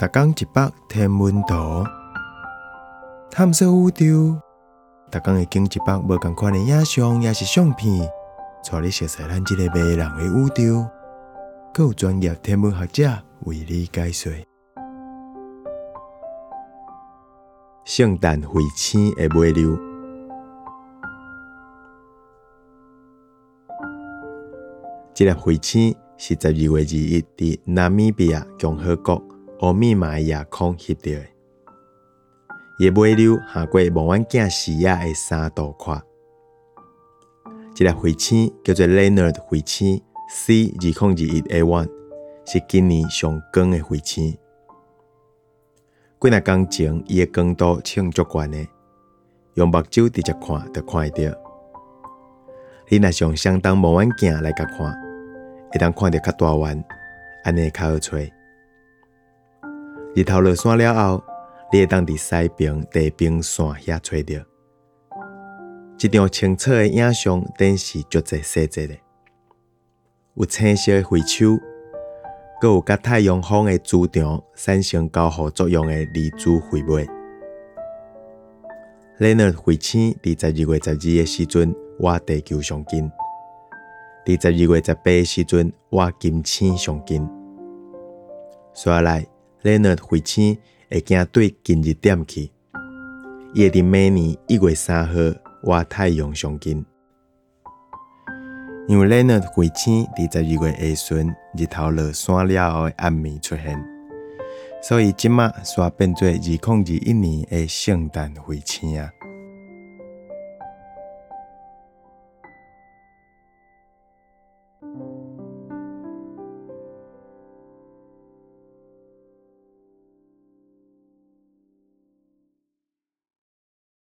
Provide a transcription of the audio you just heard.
逐工一百天文图，探索宇宙。逐工会经一百无共款的影像，也是相片，带你熟悉咱即个迷人的宇宙。更有专业天文学者为你解说。圣诞彗星的尾流，即粒彗星是十二月二日伫纳米比亚共和国欧米马亚空翕到的。伊尾流下过望远镜视野的三度宽。这粒彗星叫做 Leonard 彗星 C 二零二一 A one，是今年上光的彗星。几若工前，伊的光度称足悬的，用目睭直接看就看会到。你若上相当望远镜来甲看，会当看到较大圆，安尼较好找。日头落山了后，你会当伫西边地平线遐找到。一张清澈的影像，展示足侪细节的，有青色的灰丘。阁有甲太阳风的磁场产生交互作用的离子彗尾。Leonard 彗星伫十二月十二的时阵，我地球上近；伫十二月十八的时阵，我金星上近。接下来，Leonard 彗星会行对近日点去，伊会伫每年一月三号，我太阳上近。因为 Leonard 彗星伫十二月下旬日头落山了后的暗暝出现，所以即马煞变做二零二一年的圣诞彗星啊！